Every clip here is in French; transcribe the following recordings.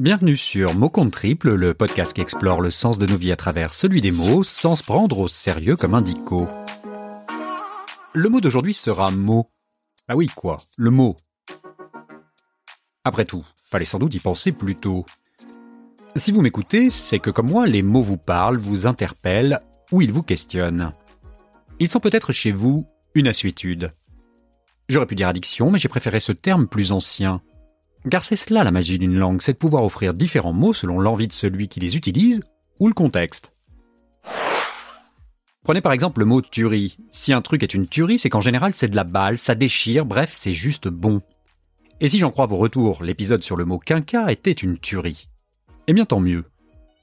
Bienvenue sur Mot compte triple, le podcast qui explore le sens de nos vies à travers celui des mots, sans se prendre au sérieux comme un dico. Le mot d'aujourd'hui sera mot. Ah oui, quoi, le mot. Après tout, fallait sans doute y penser plus tôt. Si vous m'écoutez, c'est que comme moi, les mots vous parlent, vous interpellent ou ils vous questionnent. Ils sont peut-être chez vous une assuétude. J'aurais pu dire addiction, mais j'ai préféré ce terme plus ancien. Car c'est cela la magie d'une langue, c'est de pouvoir offrir différents mots selon l'envie de celui qui les utilise ou le contexte. Prenez par exemple le mot tuerie. Si un truc est une tuerie, c'est qu'en général c'est de la balle, ça déchire, bref, c'est juste bon. Et si j'en crois vos retours, l'épisode sur le mot quinca était une tuerie. Eh bien tant mieux.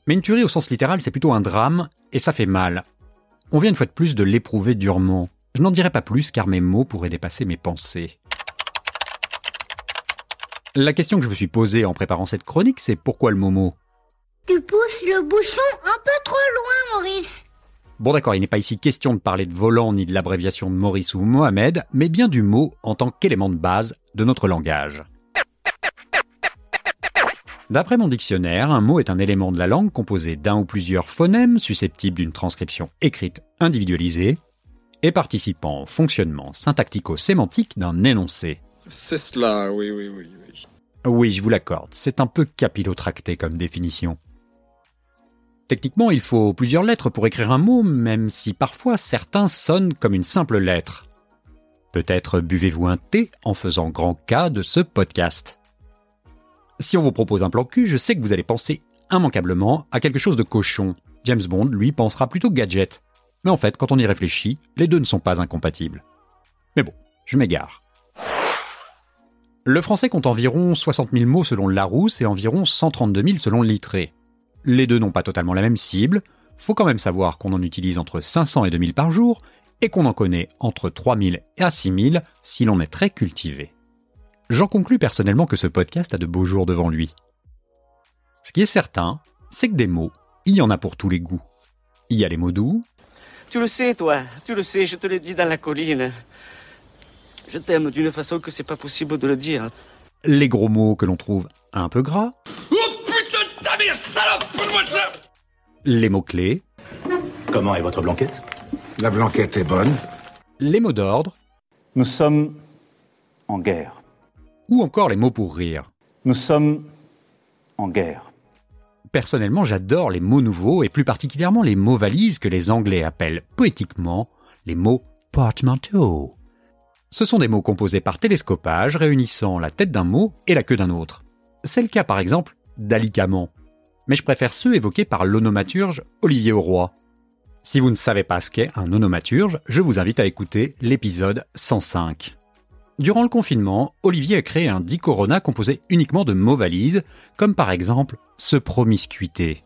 Mais une tuerie au sens littéral, c'est plutôt un drame, et ça fait mal. On vient une fois de plus de l'éprouver durement. Je n'en dirai pas plus car mes mots pourraient dépasser mes pensées. La question que je me suis posée en préparant cette chronique, c'est pourquoi le Momo? Tu pousses le bouchon un peu trop loin, Maurice. Bon d'accord, il n'est pas ici question de parler de volant ni de l'abréviation de Maurice ou Mohamed, mais bien du mot en tant qu'élément de base de notre langage. D'après mon dictionnaire, un mot est un élément de la langue composé d'un ou plusieurs phonèmes susceptibles d'une transcription écrite individualisée et participant au fonctionnement syntactico-sémantique d'un énoncé. C'est cela, oui, oui, oui, oui. Oui, je vous l'accorde, c'est un peu capillotracté comme définition. Techniquement, il faut plusieurs lettres pour écrire un mot, même si parfois certains sonnent comme une simple lettre. Peut-être buvez-vous un thé en faisant grand cas de ce podcast. Si on vous propose un plan cul, je sais que vous allez penser immanquablement à quelque chose de cochon. James Bond, lui, pensera plutôt gadget. Mais en fait, quand on y réfléchit, les deux ne sont pas incompatibles. Mais bon, je m'égare. Le français compte environ 60 000 mots selon le Larousse et environ 132 000 selon le Littré. Les deux n'ont pas totalement la même cible, faut quand même savoir qu'on en utilise entre 500 et 2000 par jour, et qu'on en connaît entre 3000 et 6000 si l'on est très cultivé. J'en conclus personnellement que ce podcast a de beaux jours devant lui. Ce qui est certain, c'est que des mots, il y en a pour tous les goûts. Il y a les mots doux. Tu le sais, toi, tu le sais, je te l'ai dit dans la colline. Je t'aime d'une façon que c'est pas possible de le dire. Les gros mots que l'on trouve un peu gras. Les mots-clés. Comment est votre blanquette? La blanquette est bonne. Les mots d'ordre. Nous sommes en guerre. Ou encore les mots pour rire. Nous sommes en guerre. Personnellement, j'adore les mots nouveaux et plus particulièrement les mots valises que les Anglais appellent poétiquement les mots portmanteau. Ce sont des mots composés par télescopage réunissant la tête d'un mot et la queue d'un autre. C'est le cas par exemple d'alicament. Mais je préfère ceux évoqués par l'onomaturge Olivier Auroy. Si vous ne savez pas ce qu'est un onomaturge, je vous invite à écouter l'épisode 105. Durant le confinement, Olivier a créé un dicorona composé uniquement de mots valises, comme par exemple se promiscuiter.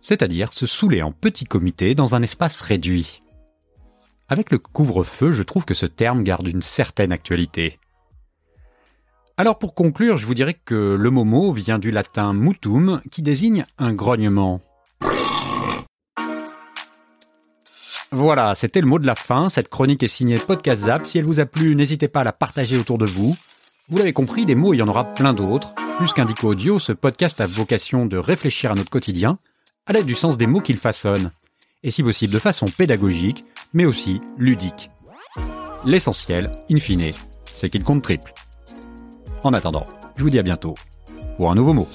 C'est-à-dire se saouler en petit comité dans un espace réduit. Avec le couvre-feu, je trouve que ce terme garde une certaine actualité. Alors pour conclure, je vous dirais que le momo vient du latin mutum qui désigne un grognement. Voilà, c'était le mot de la fin. Cette chronique est signée Podcast Zap. Si elle vous a plu, n'hésitez pas à la partager autour de vous. Vous l'avez compris, des mots, il y en aura plein d'autres. Plus qu'un dico audio, ce podcast a vocation de réfléchir à notre quotidien, à l'aide du sens des mots qu'il façonne. Et si possible de façon pédagogique, mais aussi ludique. L'essentiel, in fine, c'est qu'il compte triple. En attendant, je vous dis à bientôt pour un nouveau mot.